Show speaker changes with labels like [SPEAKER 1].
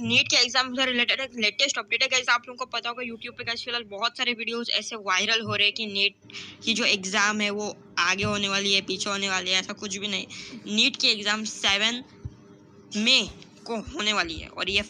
[SPEAKER 1] NEET के exam से related एक लेटेस्ट अपडेट है। गाइस आप लोगों को पता होगा यूट्यूब पे गाइस फ़िलहाल बहुत सारे वीडियोस ऐसे वायरल हो रहे हैं कि नीट की जो एग्ज़ाम है वो आगे होने वाली है, पीछे होने वाली है, ऐसा कुछ भी नहीं। नीट की एग्ज़ाम सेवन मई को होने वाली है और ये